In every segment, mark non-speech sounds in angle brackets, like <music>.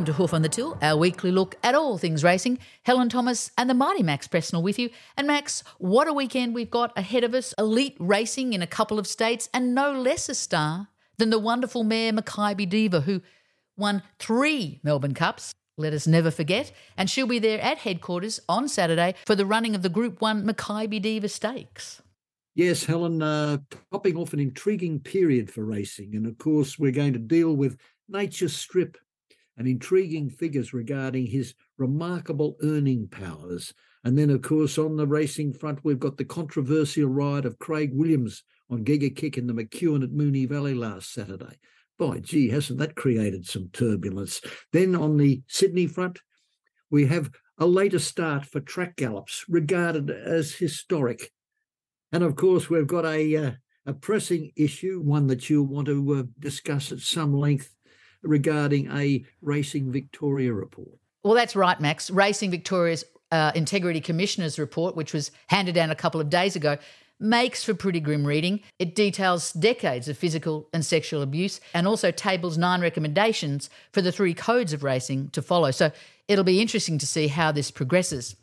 Welcome to Hoof on the Till, our weekly look at all things racing. Helen Thomas and the mighty Max Presnell with you. And Max, what a weekend we've got ahead of us. Elite racing in a couple of states, and no less a star than the wonderful mare Makybe Diva, who won three Melbourne Cups. Let us never forget. And she'll be there at headquarters on Saturday for the running of the Group 1 Makybe Diva Stakes. Yes, Helen, uh, topping off an intriguing period for racing. And of course, we're going to deal with Nature Strip and intriguing figures regarding his remarkable earning powers. And then, of course, on the racing front, we've got the controversial ride of Craig Williams on Giga Kick in the McEwen at Moonee Valley last Saturday. By gee, hasn't that created some turbulence? Then on the Sydney front, we have a later start for track gallops, regarded as historic. And of course, we've got a uh, a pressing issue, one that you'll want to uh, discuss at some length regarding a Racing Victoria report. Well, that's right, Max. Racing Victoria's uh, Integrity Commissioner's report, which was handed down a couple of days ago, makes for pretty grim reading. It details decades of physical and sexual abuse and also tables nine recommendations for the three codes of racing to follow. So it'll be interesting to see how this progresses.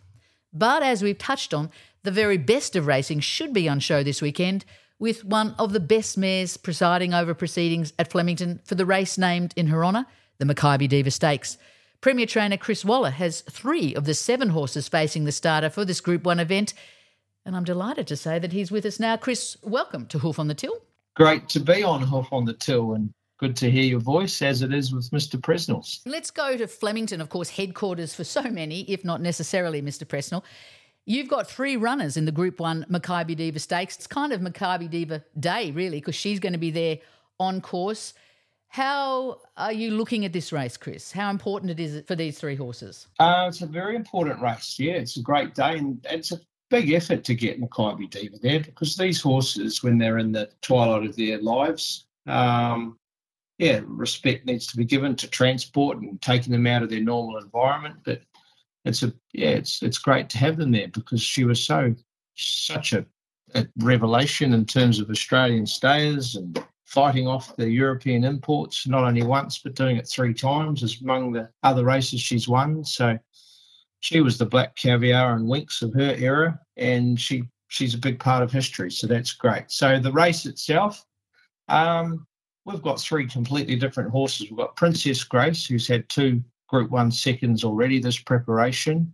But as we've touched on, the very best of racing should be on show this weekend with one of the best mares presiding over proceedings at Flemington for the race named in her honour, the Makybe Diva Stakes. Premier trainer Chris Waller has three of the seven horses facing the starter for this Group 1 event. And I'm delighted to say that he's with us now. Chris, welcome to Hoof on the Till. Great to be on Hoof on the Till and good to hear your voice as it is with Mr. Presnell. Let's go to Flemington, of course, headquarters for so many, if not necessarily Mr. Presnell. You've got three runners in the Group 1 Makybe Diva Stakes. It's kind of Makybe Diva Day, really, because she's going to be there on course. How are you looking at this race, Chris? How important it is for these three horses? Uh, it's a very important race. Yeah, it's a great day, and it's a big effort to get Makybe Diva there because these horses, when they're in the twilight of their lives, um, yeah, respect needs to be given to transport and taking them out of their normal environment. But it's a yeah, it's it's great to have them there because she was so such a, a revelation in terms of Australian stayers and fighting off the European imports, not only once but doing it three times as among the other races she's won. So she was the black caviar and Winx of her era, and she she's a big part of history. So that's great. So the race itself, um, we've got three completely different horses. We've got Princess Grace, who's had two Group One seconds already this preparation.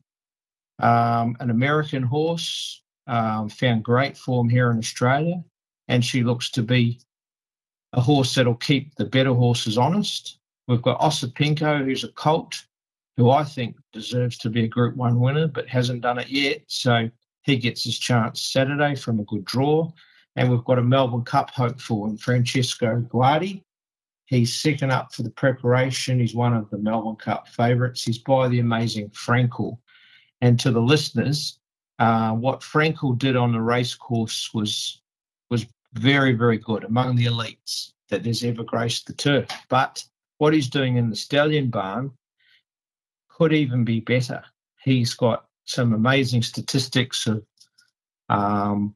Um, an American horse um, found great form here in Australia, and she looks to be a horse that'll keep the better horses honest. We've got Osipenko, who's a colt, who I think deserves to be a Group One winner, but hasn't done it yet. So he gets his chance Saturday from a good draw. And we've got a Melbourne Cup hopeful in Francesco Guardi, He's second up for the preparation. He's one of the Melbourne Cup favourites. He's by the amazing Frankel. And to the listeners, uh, what Frankel did on the race course was was very, very good among the elites that has ever graced the turf. But what he's doing in the Stallion Barn could even be better. He's got some amazing statistics of um,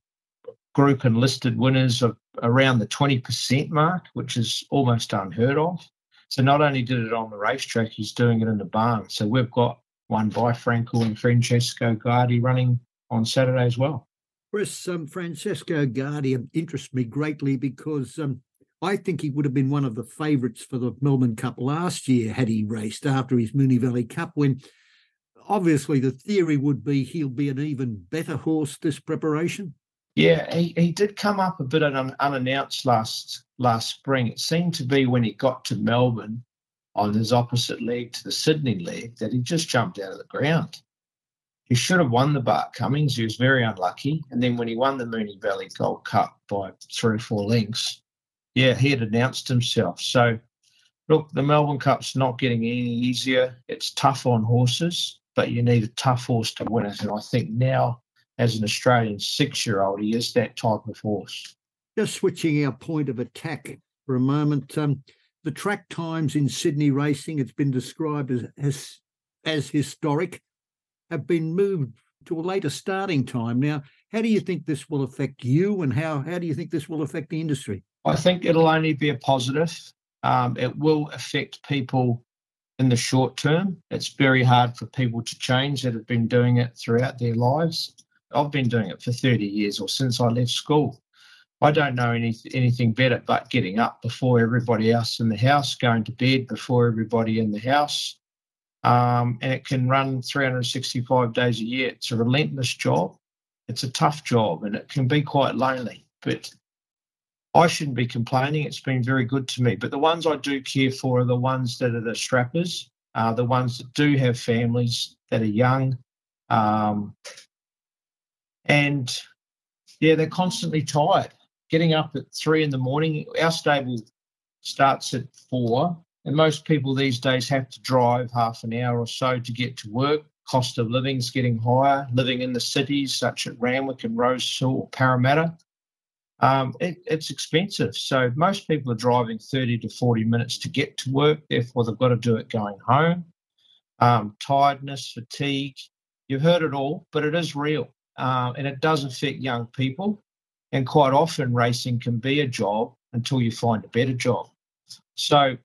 group and listed winners of around the 20% mark, which is almost unheard of. So not only did it on the racetrack, he's doing it in the barn. So we've got one by Frankel and Francesco Guardi running on Saturday as well. Chris, um, Francesco Guardi interests me greatly because um, I think he would have been one of the favourites for the Melbourne Cup last year had he raced after his Moonee Valley Cup when obviously the theory would be he'll be an even better horse this preparation. Yeah, he, he did come up a bit un, unannounced last last spring. It seemed to be when he got to Melbourne on his opposite leg to the Sydney leg that he just jumped out of the ground. He should have won the Bart Cummings. He was very unlucky. And then when he won the Moonee Valley Gold Cup by three or four lengths, yeah, he had announced himself. So, look, the Melbourne Cup's not getting any easier. It's tough on horses, but you need a tough horse to win it. And I think now as an Australian six year old, he is that type of horse. Just switching our point of attack for a moment. Um, the track times in Sydney racing, it's been described as, as, as historic, have been moved to a later starting time. Now, how do you think this will affect you and how, how do you think this will affect the industry? I think it'll only be a positive. Um, it will affect people in the short term. It's very hard for people to change that have been doing it throughout their lives. I've been doing it for 30 years or since I left school. I don't know any, anything better but getting up before everybody else in the house, going to bed before everybody in the house. Um, and it can run 365 days a year. It's a relentless job. It's a tough job and it can be quite lonely. But I shouldn't be complaining. It's been very good to me. But the ones I do care for are the ones that are the strappers, uh, the ones that do have families that are young. Um, and yeah, they're constantly tired. Getting up at three in the morning, our stable starts at four, and most people these days have to drive half an hour or so to get to work. Cost of living's getting higher. Living in the cities such as Randwick and Rosehill or Parramatta, um, it, it's expensive. So most people are driving 30 to 40 minutes to get to work. Therefore, they've got to do it going home. Um, tiredness, fatigue, you've heard it all, but it is real. Uh, and it does affect young people. And quite often, racing can be a job until you find a better job. So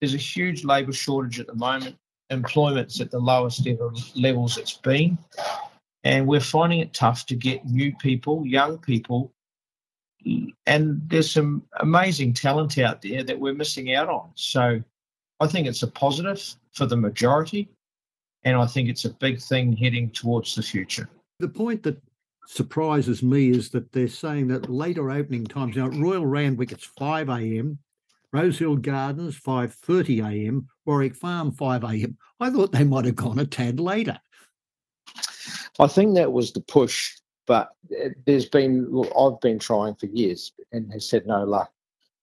there's a huge labour shortage at the moment. Employment's at the lowest ever levels it's been. And we're finding it tough to get new people, young people, and there's some amazing talent out there that we're missing out on. So I think it's a positive for the majority, and I think it's a big thing heading towards the future. The point that surprises me is that they're saying that later opening times now at Royal Randwick it's 5 a.m., Rosehill Gardens 5:30 a.m., Warwick Farm 5 a.m. I thought they might have gone a tad later. I think that was the push but there's been, I've been trying for years and has had no luck.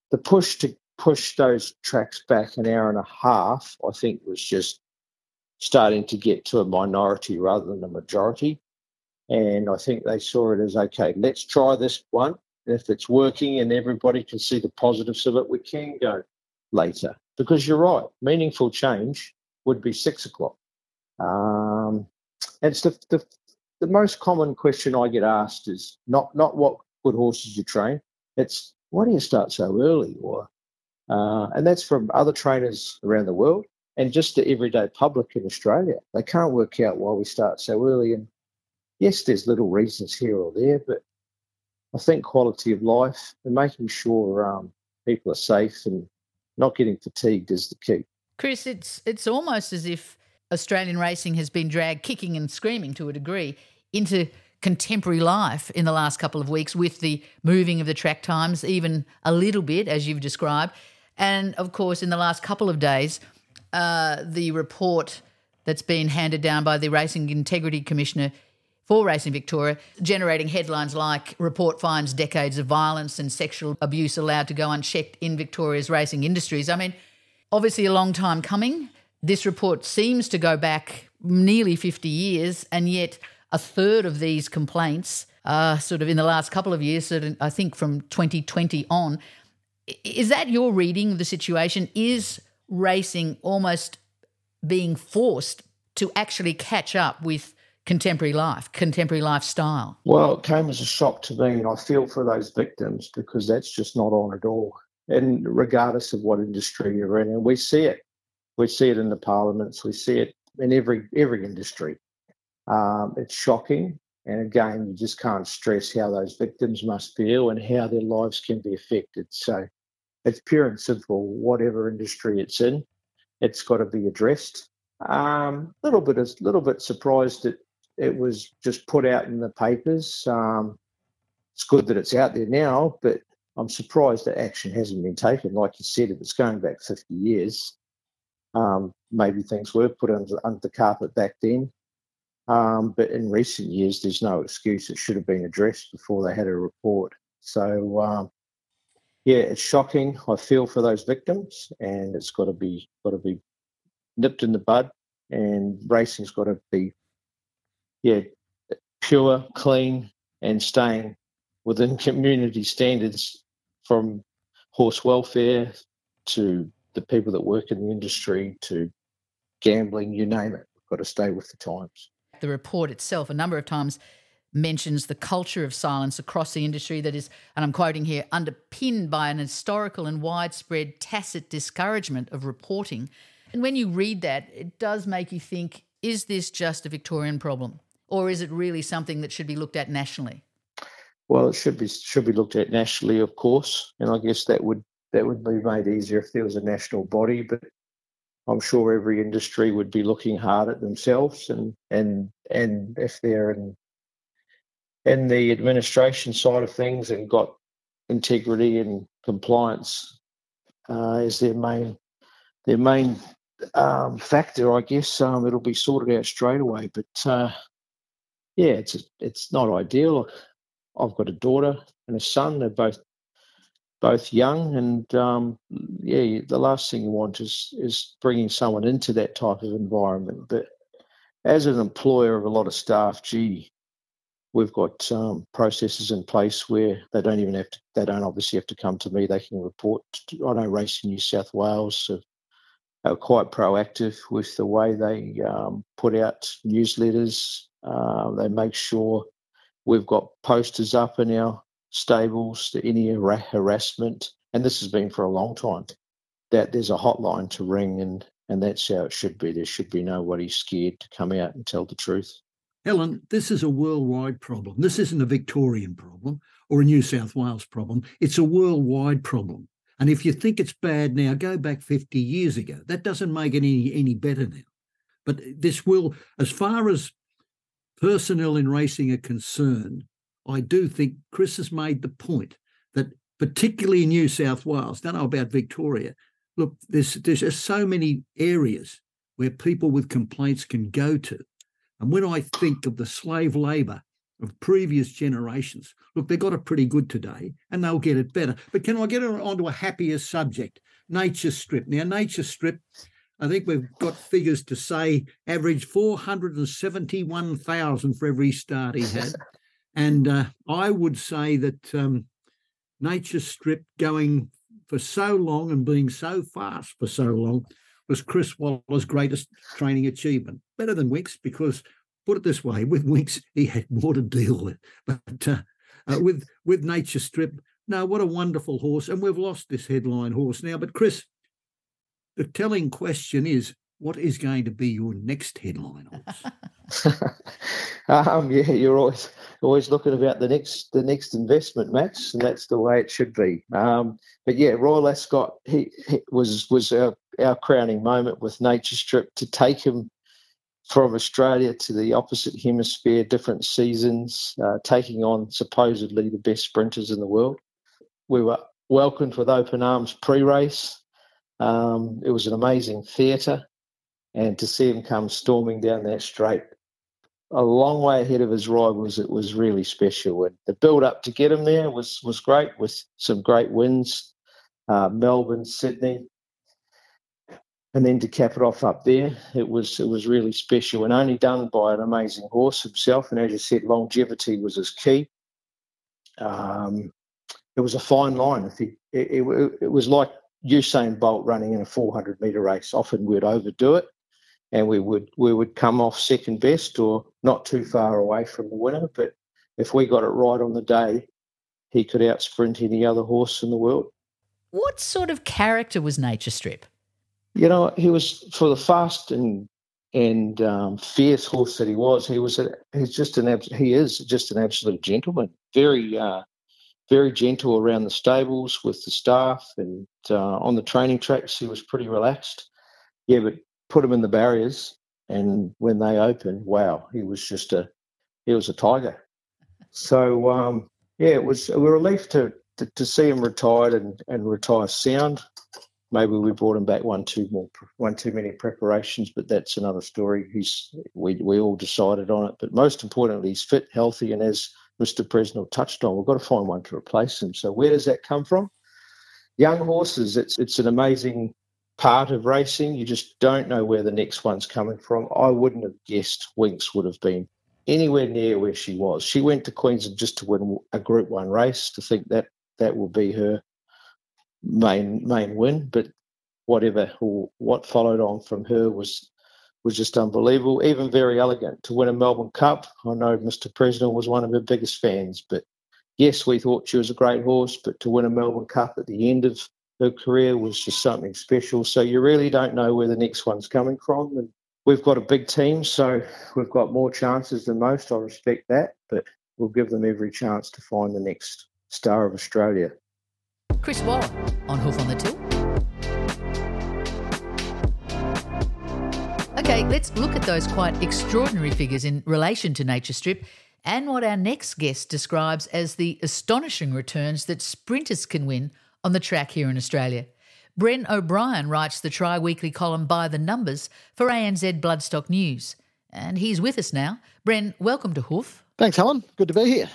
The push to push those tracks back an hour and a half, I think, was just starting to get to a minority rather than a majority. And I think they saw it as okay, let's try this one. And if it's working and everybody can see the positives of it, we can go later. Because you're right, meaningful change would be six o'clock. Um, and it's the, the, the most common question I get asked is not not what good horses you train. It's why do you start so early? Or uh, and that's from other trainers around the world and just the everyday public in Australia. They can't work out why we start so early. And yes, there's little reasons here or there, but I think quality of life and making sure um, people are safe and not getting fatigued is the key. Chris, it's it's almost as if Australian racing has been dragged kicking and screaming to a degree into contemporary life in the last couple of weeks with the moving of the track times, even a little bit, as you've described. And of course, in the last couple of days, uh, the report that's been handed down by the Racing Integrity Commissioner for Racing Victoria, generating headlines like report finds decades of violence and sexual abuse allowed to go unchecked in Victoria's racing industries. I mean, obviously a long time coming. This report seems to go back nearly 50 years, and yet a third of these complaints, uh, sort of in the last couple of years, I think from 2020 on. Is that your reading of the situation? Is racing almost being forced to actually catch up with contemporary life, contemporary lifestyle? Well, it came as a shock to me, and I feel for those victims because that's just not on at all. And regardless of what industry you're in, and we see it we see it in the parliaments. We see it in every every industry. Um, it's shocking, and again, you just can't stress how those victims must feel and how their lives can be affected. So, it's pure and simple. Whatever industry it's in, it's got to be addressed. A um, little bit, a little bit surprised that it was just put out in the papers. Um, it's good that it's out there now, but I'm surprised that action hasn't been taken. Like you said, if it's going back 50 years, um, maybe things were put under, under the carpet back then. Um, but in recent years, there's no excuse. It should have been addressed before they had a report. So, um, yeah, it's shocking. I feel for those victims, and it's got to be got to be nipped in the bud. And racing's got to be, yeah, pure, clean, and staying within community standards from horse welfare to the people that work in the industry to gambling, you name it. We've got to stay with the times. The report itself, a number of times, mentions the culture of silence across the industry that is, and I'm quoting here, underpinned by an historical and widespread tacit discouragement of reporting. And when you read that, it does make you think is this just a Victorian problem? Or is it really something that should be looked at nationally? Well, it should be should be looked at nationally, of course, and I guess that would that would be made easier if there was a national body. But I'm sure every industry would be looking hard at themselves, and and and if they're in in the administration side of things and got integrity and compliance uh, as their main their main um, factor, I guess um, it'll be sorted out straight away. But uh, yeah, it's it's not ideal. I've got a daughter and a son. They're both both young, and um, yeah, the last thing you want is is bringing someone into that type of environment. But as an employer of a lot of staff, gee, we've got um, processes in place where they don't even have to. They don't obviously have to come to me. They can report. To, I know Racing New South Wales so are quite proactive with the way they um, put out newsletters. Uh, they make sure we've got posters up in our stables to any harassment, and this has been for a long time, that there's a hotline to ring, and, and that's how it should be. There should be nobody scared to come out and tell the truth. Helen, this is a worldwide problem. This isn't a Victorian problem or a New South Wales problem. It's a worldwide problem. And if you think it's bad now, go back 50 years ago. That doesn't make it any, any better now. But this will, as far as personnel in racing are concerned, I do think Chris has made the point that, particularly in New South Wales, don't know about Victoria. Look, there's there's just so many areas where people with complaints can go to, and when I think of the slave labour of previous generations, look, they got it pretty good today, and they'll get it better. But can I get onto a happier subject? Nature Strip. Now, Nature Strip I think we've got figures to say average 471,000 for every start he had. <laughs> and uh, I would say that um, Nature Strip going for so long and being so fast for so long was Chris Waller's greatest training achievement. Better than Winx because, put it this way, with Winx he had more to deal with. But uh, uh, with with Nature Strip, no, what a wonderful horse. And we've lost this headline horse now. But Chris, the telling question is, what is going to be your next headline? <laughs> um, yeah, you're always always looking about the next the next investment, Max, and that's the way it should be. Um, but yeah, Royal Ascot he, he, was was our, our crowning moment with Nature Strip to take him from Australia to the opposite hemisphere, different seasons, uh, taking on supposedly the best sprinters in the world. We were welcomed with open arms pre-race. Um, it was an amazing theatre, and to see him come storming down that straight, a long way ahead of his rivals, it was really special. And the build up to get him there was was great, with some great wins, uh, Melbourne, Sydney, and then to cap it off up there, it was it was really special, and only done by an amazing horse himself. And as you said, longevity was his key. Um, it was a fine line. If he, it, it, it was like Usain Bolt running in a 400 meter race. Often we'd overdo it, and we would we would come off second best or not too far away from the winner. But if we got it right on the day, he could outsprint any other horse in the world. What sort of character was Nature Strip? You know, he was for the fast and and um, fierce horse that he was. He was a, he's just an he is just an absolute gentleman. Very uh, very gentle around the stables with the staff and uh, on the training tracks he was pretty relaxed. Yeah but put him in the barriers and when they opened wow he was just a he was a tiger. So um, yeah it was a relief to, to, to see him retired and, and retire sound. Maybe we brought him back one too more one too many preparations but that's another story. He's we, we all decided on it but most importantly he's fit healthy and as Mr. Presnell touched on. We've got to find one to replace him. So where does that come from? Young horses, it's it's an amazing part of racing. You just don't know where the next one's coming from. I wouldn't have guessed Winx would have been anywhere near where she was. She went to Queensland just to win a Group One race. To think that that will be her main main win, but whatever what followed on from her was was just unbelievable. Even Verry Elleegant to win a Melbourne Cup. I know Mr. Presnell was one of her biggest fans, but yes, we thought she was a great horse, but to win a Melbourne Cup at the end of her career was just something special. So you really don't know where the next one's coming from. And we've got a big team, so we've got more chances than most. I respect that, but we'll give them every chance to find the next star of Australia. Chris Waller on Hoof on the Till. Okay, let's look at those quite extraordinary figures in relation to Nature Strip and what our next guest describes as the astonishing returns that sprinters can win on the track here in Australia. Bren O'Brien writes the tri weekly column By the Numbers for ANZ Bloodstock News. And he's with us now. Bren, welcome to Hoof. Thanks, Helen. Good to be here.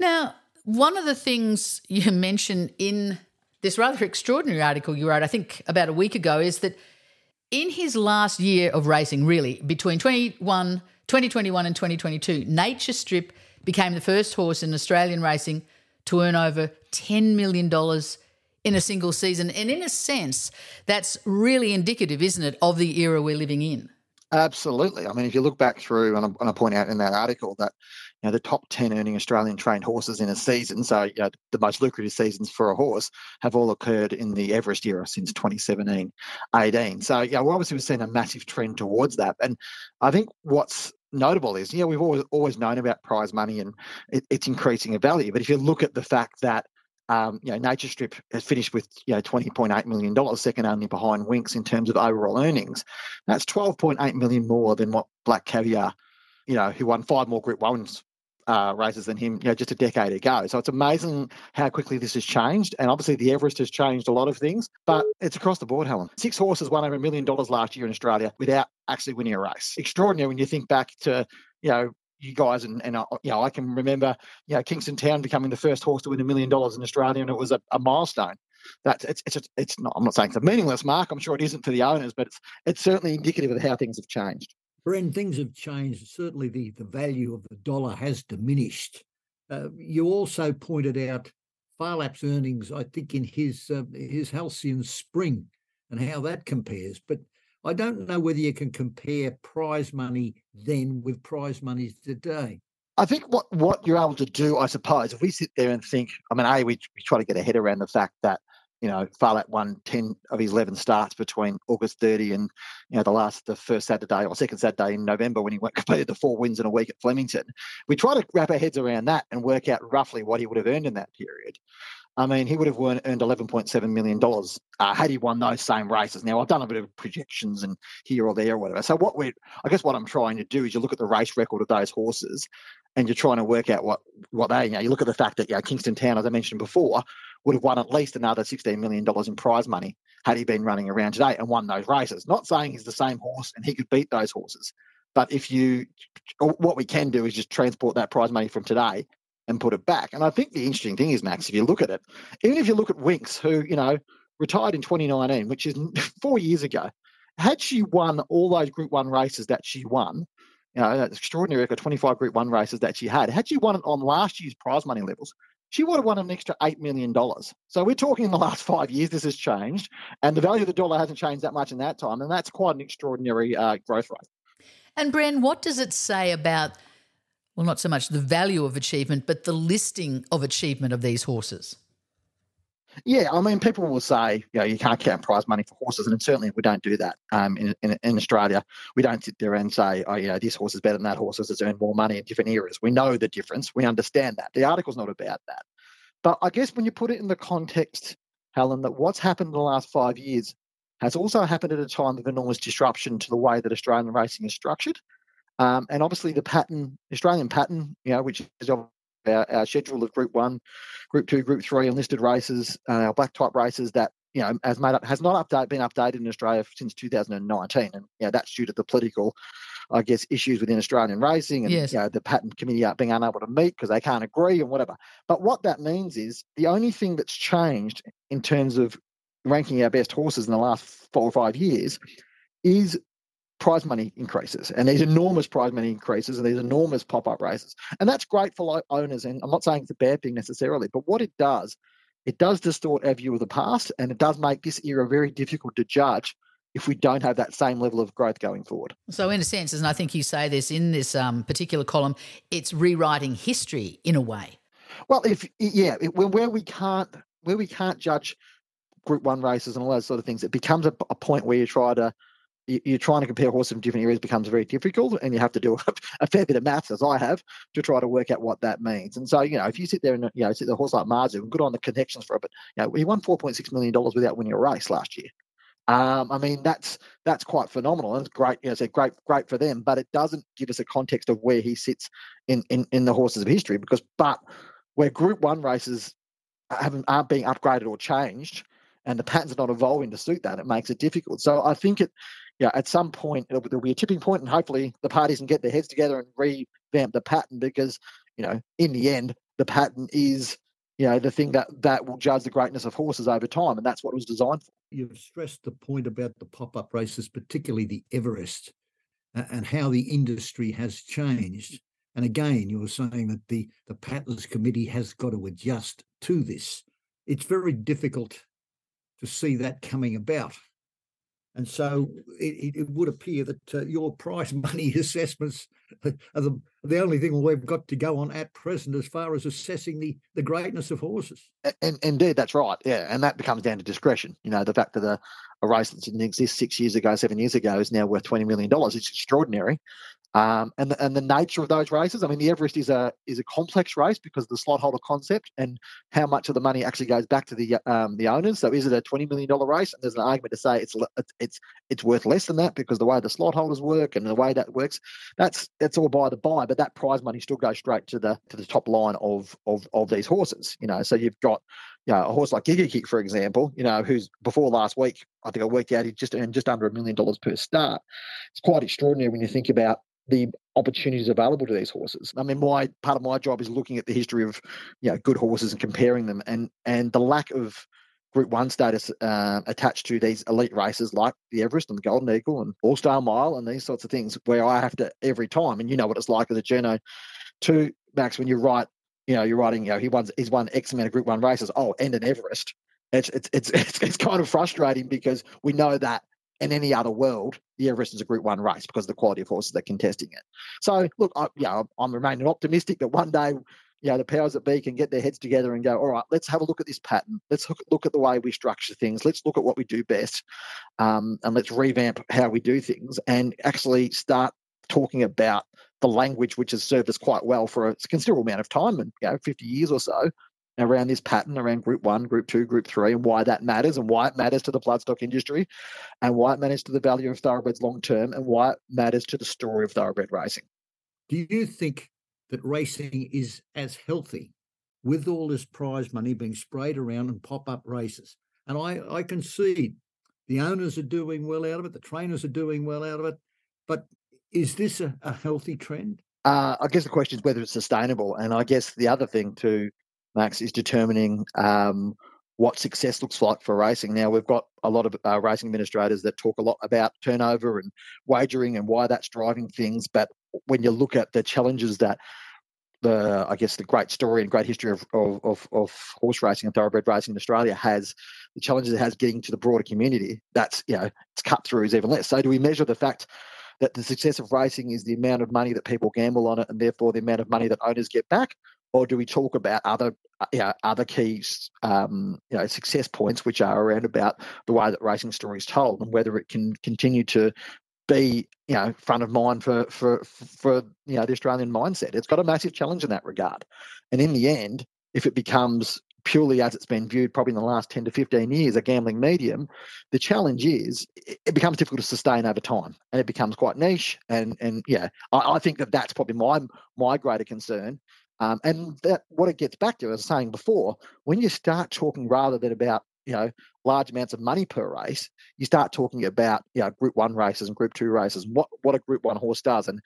Now, one of the things you mentioned in this rather extraordinary article you wrote, I think about a week ago, is that in his last year of racing, really, between 21, 2021 and 2022, Nature Strip became the first horse in Australian racing to earn over $10 million in a single season. And in a sense, that's really indicative, isn't it, of the era we're living in? Absolutely. I mean, if you look back through, and I, and I point out in that article that you know, the top 10 earning Australian trained horses in a season, so you know, the most lucrative seasons for a horse, have all occurred in the Everest era since 2017 18. So, yeah, well, obviously, we've a massive trend towards that. And I think what's notable is, yeah, we've always, always known about prize money and it, it's increasing in value. But if you look at the fact that um, you know, Nature Strip has finished with you know twenty point eight million dollars, second only behind Winx in terms of overall earnings. That's twelve point eight million more than what Black Caviar, you know, who won five more Group Ones uh, races than him, you know, just a decade ago. So it's amazing how quickly this has changed. And obviously, the Everest has changed a lot of things, but it's across the board, Helen. Six horses won over a million dollars last year in Australia without actually winning a race. Extraordinary when you think back to, you know, you guys and, and uh, you know, I can remember, you know, Kingston Town becoming the first horse to win a million dollars in Australia, and it was a, a milestone. That's it's it's it's not. I'm not saying it's a meaningless mark. I'm sure it isn't for the owners, but it's it's certainly indicative of how things have changed. Bren, things have changed. Certainly, the the value of the dollar has diminished. Uh, you also pointed out Phar Lap's earnings. I think in his uh, his Halcyon Spring and how that compares, but I don't know whether you can compare prize money then with prize money today. I think what, what you're able to do, I suppose, if we sit there and think, I mean, A, we, we try to get a head around the fact that, you know, Phar Lap won 10 of his 11 starts between August 30 and, you know, the last, the first Saturday or second Saturday in November when he went, <laughs> completed the four wins in a week at Flemington. We try to wrap our heads around that and work out roughly what he would have earned in that period. I mean, he would have earned $11.7 million uh, had he won those same races. Now, I've done a bit of projections and here or there or whatever. So, what we I guess what I'm trying to do is you look at the race record of those horses and you're trying to work out what, what they, you know, you look at the fact that, you know, Kingston Town, as I mentioned before, would have won at least another $16 million in prize money had he been running around today and won those races. Not saying he's the same horse and he could beat those horses. But if you, what we can do is just transport that prize money from today and put it back. And I think the interesting thing is, Max, if you look at it, even if you look at Winx, who, you know, retired in 2019, which is <laughs> four years ago, had she won all those Group 1 races that she won, you know, that extraordinary record, 25 Group 1 races that she had, had she won it on last year's prize money levels, she would have won an extra $8 million. So we're talking in the last five years, this has changed, and the value of the dollar hasn't changed that much in that time. And that's quite an extraordinary uh, growth rate. And Bren, what does it say about well, not so much the value of achievement, but the listing of achievement of these horses? Yeah, I mean, people will say, you know, you can't count prize money for horses, and certainly we don't do that um, in, in, in Australia. We don't sit there and say, oh, you know, this horse is better than that horse has earned more money in different eras. We know the difference. We understand that. The article's not about that. But I guess when you put it in the context, Helen, that what's happened in the last five years has also happened at a time of enormous disruption to the way that Australian racing is structured. Um, and obviously the pattern, Australian pattern, you know, which is our, our, schedule of Group One, Group Two, Group Three enlisted races, uh, our black type races that you know has made up has not update been updated in Australia since 2019, and you know, that's due to the political, I guess, issues within Australian racing and yes. you know, the pattern committee being unable to meet because they can't agree and whatever. But what that means is the only thing that's changed in terms of ranking our best horses in the last four or five years is prize money increases and these enormous prize money increases and these enormous pop-up races and that's great for owners and i'm not saying it's a bad thing necessarily but what it does it does distort our view of the past and it does make this era very difficult to judge if we don't have that same level of growth going forward. So, in a sense, and I think you say this in this um, particular column, it's rewriting history in a way. Well, if yeah, it, where we can't where we can't judge Group One races and all those sort of things, it becomes a, a point where you try to you're trying to compare horses from different areas becomes very difficult and you have to do <laughs> a, fair bit of maths as I have to try to work out what that means. And so, you know, if you sit there and, you know, sit the horse like Mazu, good on the connections for it, but, you know, he won $4.6 million without winning a race last year. Um, I mean, that's that's quite phenomenal and it's great. You know, it's great, great for them, but it doesn't give us a context of where he sits in, in, in the horses of history because, but where Group One races haven't aren't being upgraded or changed, and the patterns are not evolving to suit that, it makes it difficult. So I think it yeah, at some point there'll be a tipping point, and hopefully the parties can get their heads together and revamp the pattern because you know in the end the pattern is you know the thing that that will judge the greatness of horses over time, and that's what it was designed for. You've stressed the point about the pop-up races, particularly the Everest, and how the industry has changed. And again, you were saying that the the patterns committee has got to adjust to this. It's very difficult to see that coming about and so it, it would appear that uh, your prize <laughs> money assessments <laughs> are the, the only thing we've got to go on at present as far as assessing the, the greatness of horses. And, indeed, that's right. Yeah. And that becomes down to discretion. You know, the fact that a, a race that didn't exist six years ago, seven years ago is now worth $20 million. It's extraordinary. Um, and the, and the nature of those races. I mean, the Everest is a is a complex race because of the slot holder concept and how much of the money actually goes back to the um, the owners. So, is it a twenty million dollar race? And there's an argument to say it's it's it's worth less than that because the way the slot holders work and the way that works, that's that's all by the by. But that prize money still goes straight to the to the top line of of of these horses. You know, so you've got you know, a horse like Giga Kick, for example, you know, who's before last week, I think I worked out he just earned just under a million dollars per start. It's quite extraordinary when you think about the opportunities available to these horses. I mean, my part of my job is looking at the history of you know good horses and comparing them, and and the lack of Group One status uh, attached to these elite races like the Everest and the Golden Eagle and All Star Mile and these sorts of things, where I have to every time, and you know what it's like as a journo, to Max when you write, you know, you're writing, you know, he won he's won X amount of Group One races. Oh, and an Everest. It's it's it's <laughs> it's, it's kind of frustrating because we know that in any other world, the Everest is a Group One race because of the quality of horses that are contesting it. So, look, I, you know, I'm remaining optimistic that one day, you know, the powers that be can get their heads together and go, all right, let's have a look at this pattern. Let's look, look at the way we structure things. Let's look at what we do best, um, and let's revamp how we do things, and actually start talking about the language which has served us quite well for a considerable amount of time, and you know, 50 years or so, around this pattern around group one, group two, group three, and why that matters, and why it matters to the bloodstock industry, and why it matters to the value of thoroughbreds long term, and why it matters to the story of thoroughbred racing. Do you think that racing is as healthy with all this prize money being sprayed around and pop up races? And I, I concede the owners are doing well out of it, the trainers are doing well out of it, but is this a, a healthy trend? Uh, I guess the question is whether it's sustainable. And I guess the other thing too Max, is determining um, what success looks like for racing. Now, we've got a lot of uh, racing administrators that talk a lot about turnover and wagering and why that's driving things. But when you look at the challenges that the, I guess, the great story and great history of, of, of, horse racing and thoroughbred racing in Australia has, the challenges it has getting to the broader community, that's, you know, it's cut through is even less. So do we measure the fact that the success of racing is the amount of money that people gamble on it and therefore the amount of money that owners get back? or do we talk about other uh, you know, other key um, you know success points which are around about the way that racing story is told and whether it can continue to be you know front of mind for for for you know the Australian mindset. It's got a massive challenge in that regard, and in the end, if it becomes purely as it's been viewed probably in the last 10 to 15 years a gambling medium the challenge is it becomes difficult to sustain over time and it becomes quite niche and and yeah I, I think that that's probably my my greater concern. Um, and that what it gets back to, as I was saying before, when you start talking rather than about you know large amounts of money per race, you start talking about you know Group One races and Group Two races, what what a Group One horse does, and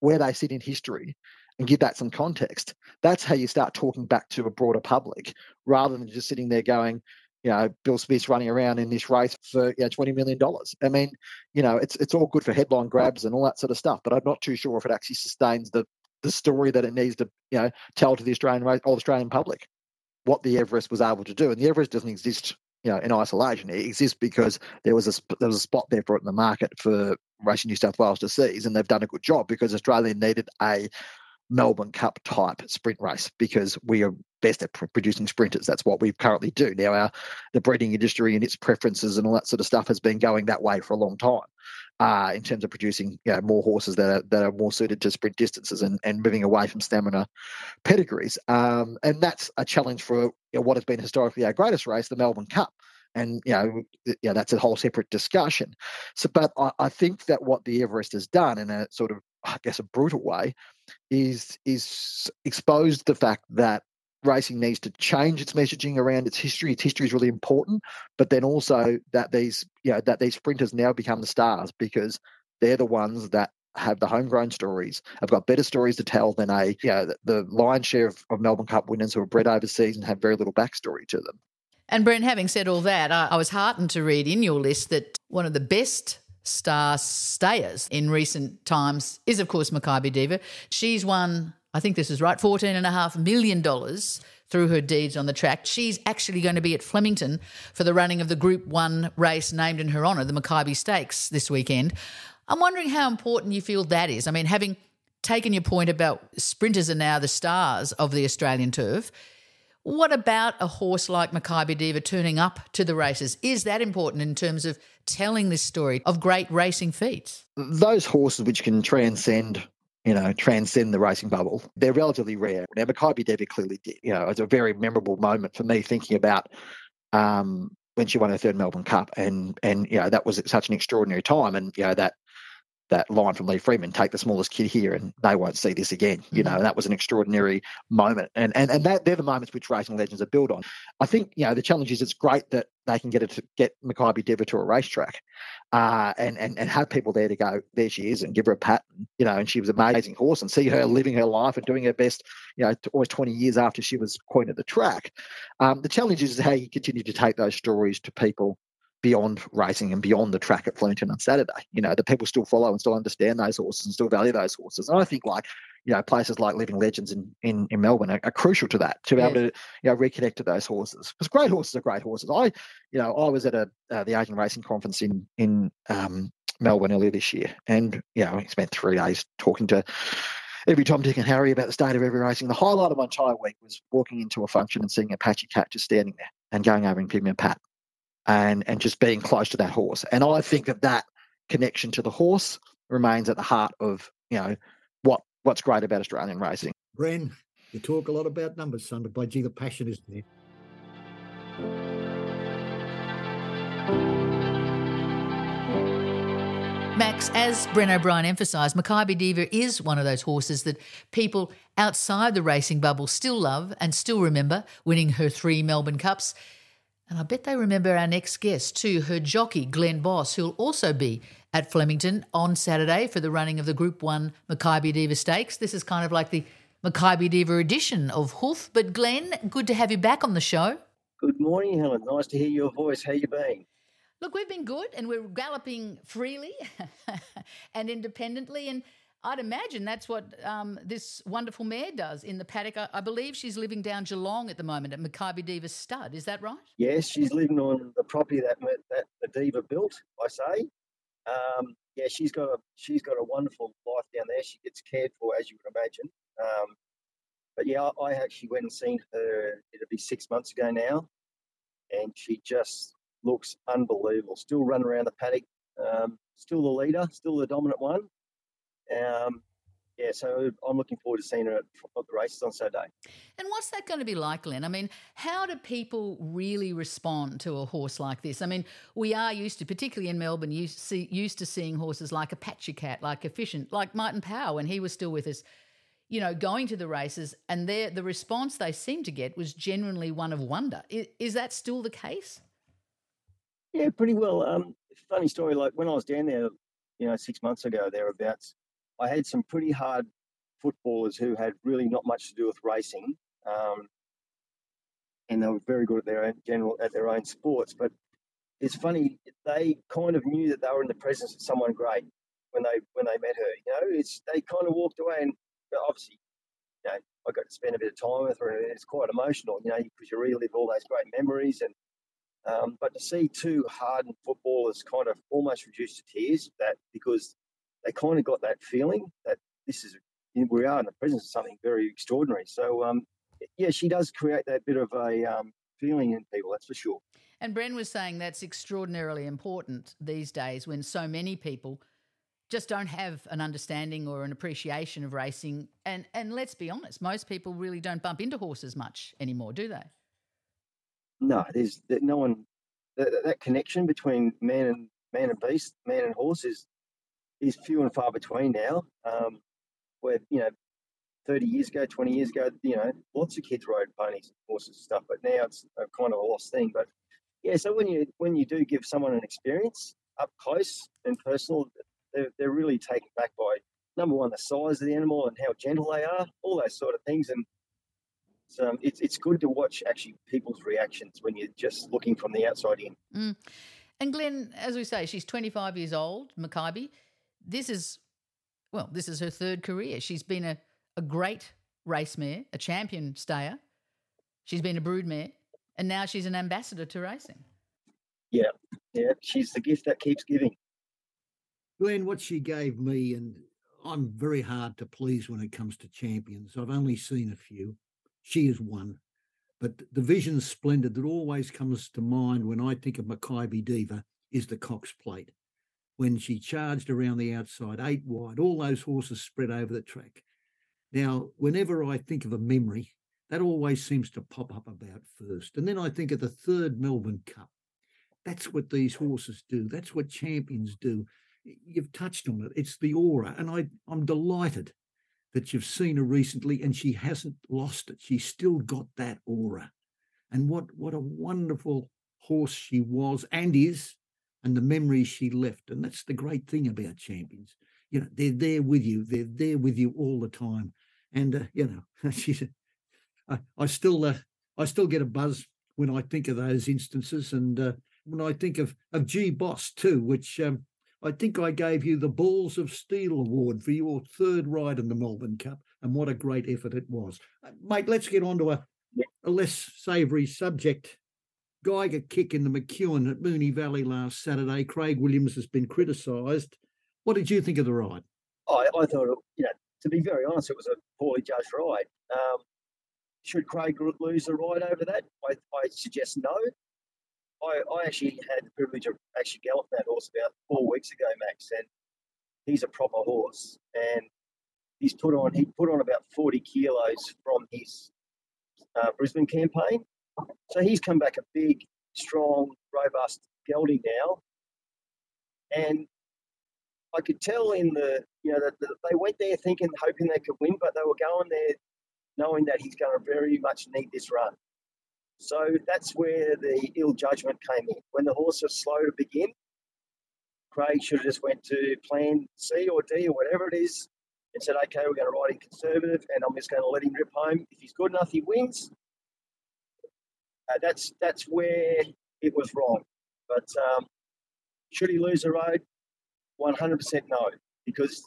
where they sit in history, and give that some context. That's how you start talking back to a broader public, rather than just sitting there going, you know, Bill Smith's running around in this race for you know, twenty million dollars. I mean, you know, it's it's all good for headline grabs and all that sort of stuff, but I'm not too sure if it actually sustains the the story that it needs to you know tell to the Australian all Australian public what the Everest was able to do. And the Everest doesn't exist you know in isolation. It exists because there was a there was a spot there for it in the market for Racing New South Wales to seize, and they've done a good job because Australia needed a Melbourne Cup type sprint race because we are best at pr- producing sprinters. That's what we currently do. Now, our the breeding industry and its preferences and all that sort of stuff has been going that way for a long time. Uh, in terms of producing you know, more horses that are, that are more suited to sprint distances and, and moving away from stamina pedigrees. Um, and that's a challenge for you know, what has been historically our greatest race, the Melbourne Cup and you know, yeah, that's a whole separate discussion. So, but I, I, think that what the Everest has done in a sort of, I guess, a brutal way, is is exposed the fact that racing needs to change its messaging around its history. Its history is really important, but then also that these, you know, that these sprinters now become the stars because they're the ones that have the homegrown stories, have got better stories to tell than a, you know, the, the lion's share of, of Melbourne Cup winners who are bred overseas and have very little backstory to them. And Bren, having said all that, I, I was heartened to read in your list that one of the best star stayers in recent times is, of course, Makybe Diva. She's won, I think this is right, $14.5 million through her deeds on the track. She's actually going to be at Flemington for the running of the Group 1 race named in her honour, the Makybe Stakes, this weekend. I'm wondering how important you feel that is. I mean, having taken your point about sprinters are now the stars of the Australian turf, what about a horse like Makybe Diva turning up to the races? Is that important in terms of telling this story of great racing feats? Those horses which can transcend you know, transcend the racing bubble. They're relatively rare. Now, Makybe Diva clearly did. You know, it's a very memorable moment for me thinking about um, when she won her third Melbourne Cup, and and you know that was such an extraordinary time, and you know that that line from Lee Freedman, take the smallest kid here and they won't see this again. You know, mm-hmm. that was an extraordinary moment. And and, and that they're the moments which racing legends are built on. I think, you know, the challenge is it's great that they can get it to get Makybe Diva to a racetrack uh, and, and and have people there to go, there she is, and give her a pat. You know, and she was an amazing horse and see her living her life and doing her best, you know, almost 20 years after she was queen of the track. Um, the challenge is how you continue to take those stories to people beyond racing and beyond the track at Flemington on Saturday. You know, the people still follow and still understand those horses and still value those horses. And I think like, you know, places like Living Legends in, in, in Melbourne are, are crucial to that, to be able to, you know, reconnect to those horses. Because great horses are great horses. I, you know, I was at a uh, the Asian Racing Conference in in um, Melbourne earlier this year, and you know, I spent three days talking to every Tom, Dick, and Harry about the state of every racing. The highlight of my entire week was walking into a function and seeing Apache Cat just standing there and going over and giving me a pat and and just being close to that horse. And I think that that connection to the horse remains at the heart of you know what what's great about Australian racing. Bren, you talk a lot about numbers, son, but by gee, the passion is there. Max, as Bren O'Brien emphasised, Makybe Diva is one of those horses that people outside the racing bubble still love and still remember, winning her three Melbourne Cups. And I bet they remember our next guest too, her jockey, Glen Boss, who'll also be at Flemington on Saturday for the running of the Group 1 Makybe Diva Stakes. This is kind of like the Makybe Diva edition of Hoof. But Glenn, good to have you back on the show. Good morning, Helen. Nice to hear your voice. How you been? Look, we've been good and we're galloping freely <laughs> and independently. And I'd imagine that's what um, this wonderful mare does in the paddock. I, I, believe she's living down Geelong at the moment at Makybe Diva Stud. Is that right? Yes, she's living on the property that that the Diva built. I say. Um, yeah, she's got a she's got a wonderful life down there. She gets cared for, as you would imagine. Um, but yeah, I, I actually went and seen her. It'll be six months ago now, and she just looks unbelievable. Still running around the paddock. Um, still the leader. Still the dominant one um, yeah, so I'm looking forward to seeing her at the races on Saturday. And what's that going to be like, Glen? I mean, how do people really respond to a horse like this? I mean, we are used to, particularly in Melbourne, used, see, used to seeing horses like Apache Cat, like Efficient, like Might and Power when he was still with us, you know, going to the races, and the response they seemed to get was genuinely one of wonder. Is, is that still the case? Yeah, pretty well. Um, funny story, like when I was down there, you know, six months ago, thereabouts, I had some pretty hard footballers who had really not much to do with racing, um, and they were very good at their own general at their own sports. But it's funny they kind of knew that they were in the presence of someone great when they when they met her. You know, it's they kind of walked away, and obviously, you know, I got to spend a bit of time with her, and it's quite emotional. You know, because you relive all those great memories and. Um, but to see two hardened footballers kind of almost reduced to tears, that because they kind of got that feeling that this is we are in the presence of something very extraordinary. So, um, yeah, she does create that bit of a um, feeling in people, that's for sure. And Bren was saying that's extraordinarily important these days when so many people just don't have an understanding or an appreciation of racing. And and let's be honest, most people really don't bump into horses much anymore, do they? No, there's no one. That, that connection between man and man and beast, man and horse is is few and far between now. Um, where you know, thirty years ago, twenty years ago, you know, lots of kids rode ponies, and horses, and stuff. But now it's a kind of a lost thing. But yeah, so when you when you do give someone an experience up close and personal, they're, they're really taken back by number one the size of the animal and how gentle they are, all those sort of things, and so um, it's it's good to watch actually people's reactions when you're just looking from the outside in. Mm. And Glen, as we say, she's 25 years old, Makybe. This is, well, this is her third career. She's been a, a great race mare, a champion stayer. She's been a brood mare, and now she's an ambassador to racing. Yeah, yeah, she's the gift that keeps giving. Glen, what she gave me, and I'm very hard to please when it comes to champions. I've only seen a few. She is one. But the vision splendid that always comes to mind when I think of Makybe Diva is the Cox Plate. When she charged around the outside, eight wide, all those horses spread over the track. Now, whenever I think of a memory, that always seems to pop up about first. And then I think of the third Melbourne Cup. That's what these horses do. That's what champions do you've touched on it. It's the aura, and I I'm delighted that you've seen her recently, and she hasn't lost it. She's still got that aura, and what what a wonderful horse she was and is, and the memories she left. And that's the great thing about champions. You know, they're there with you. They're there with you all the time. And uh, you know, <laughs> she's. I, I still uh, I still get a buzz when I think of those instances, and uh, when I think of of G Boss too, which um, I think I gave you the Balls of Steel Award for your third ride in the Melbourne Cup, and what a great effort it was. Uh, mate, let's get on to a, a less savoury subject. Giga Kick in the McEwen at Moonee Valley last Saturday. Craig Williams has been criticised. What did you think of the ride? I, I thought, you know, to be very honest, it was a poorly judged ride. Um, should Craig lose the ride over that? I, I suggest no. I, I actually had the privilege of actually galloping that horse about four weeks ago, Max, and he's a proper horse. And he's put on he put on about forty kilos from his uh, Brisbane campaign. So he's come back a big, strong, robust gelding now. And I could tell in the you know that the, they went there thinking, hoping they could win, but they were going there knowing that he's going to very much need this run. So that's where the ill judgment came in. When the horse was slow to begin, Craig should have just went to plan C or D or whatever it is and said, okay, we're going to ride him conservative and I'm just going to let him rip home. If he's good enough, he wins. Uh, that's that's where it was wrong. But um, should he lose the road? 100% no, because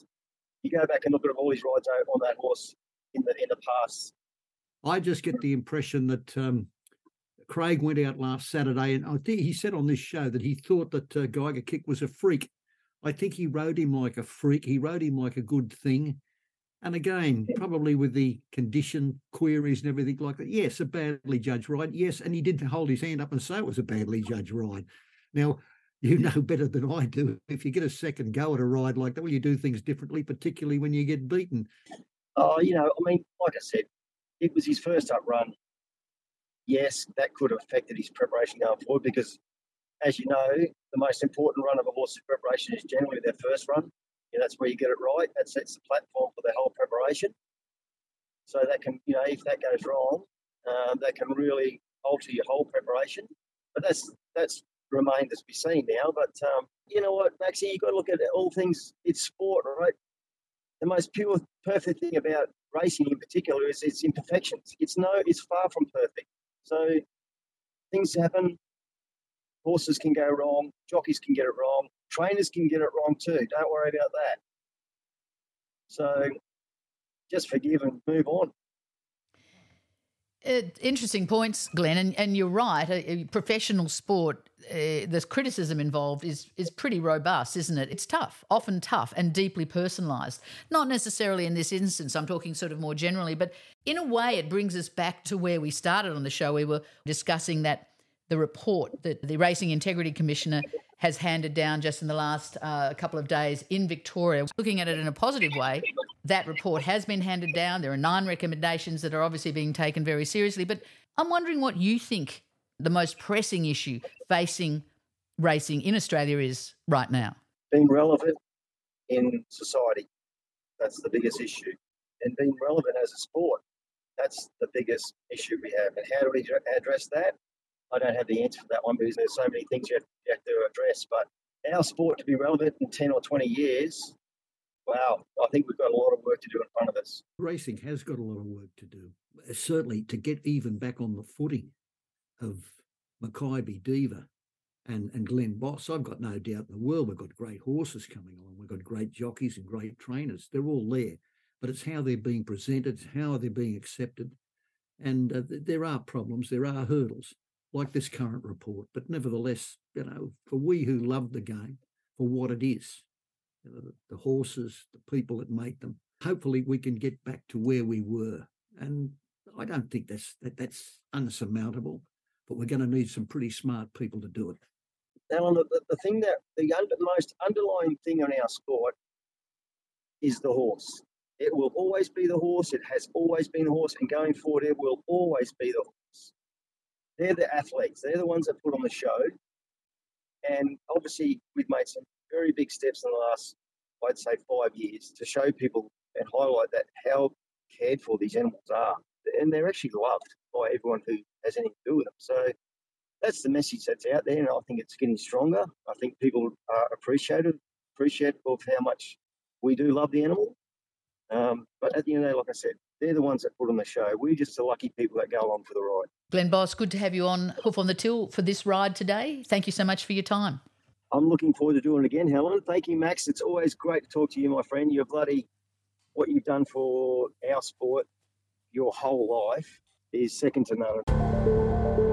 you go back and look at all his rides on that horse in the in the past. I just get the impression that um, Craig went out last Saturday, and I think he said on this show that he thought that uh, Giga Kick was a freak. I think he rode him like a freak. He rode him like a good thing. And again, probably with the condition queries and everything like that. Yes, a badly judged ride. Yes, and he did hold his hand up and say it was a badly judged ride. Now, you <laughs> know better than I do. If you get a second go at a ride like that, well, you do things differently, particularly when you get beaten. Oh, you know, I mean, like I said, it was his first up run yes, that could have affected his preparation going forward because, as you know, the most important run of a horse's preparation is generally their first run. Know, that's where you get it right. That sets the platform for the whole preparation. So that can, you know, if that goes wrong, uh, that can really alter your whole preparation. But that's that's remained to be seen now. But um, you know what, Maxie, you've got to look at all things. It's sport, right? The most pure, perfect thing about racing in particular is its imperfections. It's no, it's far from perfect. So things happen. Horses can go wrong. Jockeys can get it wrong. Trainers can get it wrong too. Don't worry about that. So just forgive and move on. Interesting points, Glen, and, and you're right. A, a professional sport, uh, the criticism involved is is pretty robust, isn't it? It's tough, often tough, and deeply personalised. Not necessarily in this instance. I'm talking sort of more generally, but in a way, it brings us back to where we started on the show. We were discussing that the report that the Racing Integrity Commissioner has handed down just in the last uh, couple of days in Victoria. Looking at it in a positive way, that report has been handed down. There are nine recommendations that are obviously being taken very seriously. But I'm wondering what you think the most pressing issue facing racing in Australia is right now. Being relevant in society, that's the biggest issue. And being relevant as a sport, that's the biggest issue we have. And how do we address that? I don't have the answer for that one because there's so many things you have, you have to address. But our sport to be relevant in 10 or 20 years, wow, I think we've got a lot of work to do in front of us. Racing has got a lot of work to do. Certainly to get even back on the footing of Makybe Diva and, and Glen Boss, I've got no doubt in the world we've got great horses coming along. We've got great jockeys and great trainers. They're all there. But it's how they're being presented, how they're being accepted. And uh, there are problems, there are hurdles like this current report. But nevertheless, you know, for we who love the game for what it is, you know, the, the horses, the people that make them, hopefully we can get back to where we were. And I don't think that's that, that's unsurmountable, but we're going to need some pretty smart people to do it. Alan, the, the thing that the under, most underlying thing on our sport is the horse. It will always be the horse. It has always been the horse, and going forward, it will always be the. They're the athletes. They're the ones that put on the show. And obviously, we've made some very big steps in the last, I'd say, five years to show people and highlight that how cared for these animals are. And they're actually loved by everyone who has anything to do with them. So that's the message that's out there. And I think it's getting stronger. I think people are appreciative, appreciative of how much we do love the animal. Um, but at the end of the day, like I said, they're the ones that put on the show. We're just the lucky people that go along for the ride. Glen Boss, good to have you on Hoof on the Till for this ride today. Thank you so much for your time. I'm looking forward to doing it again, Helen. Thank you, Max. It's always great to talk to you, my friend. You're bloody what you've done for our sport your whole life is second to none.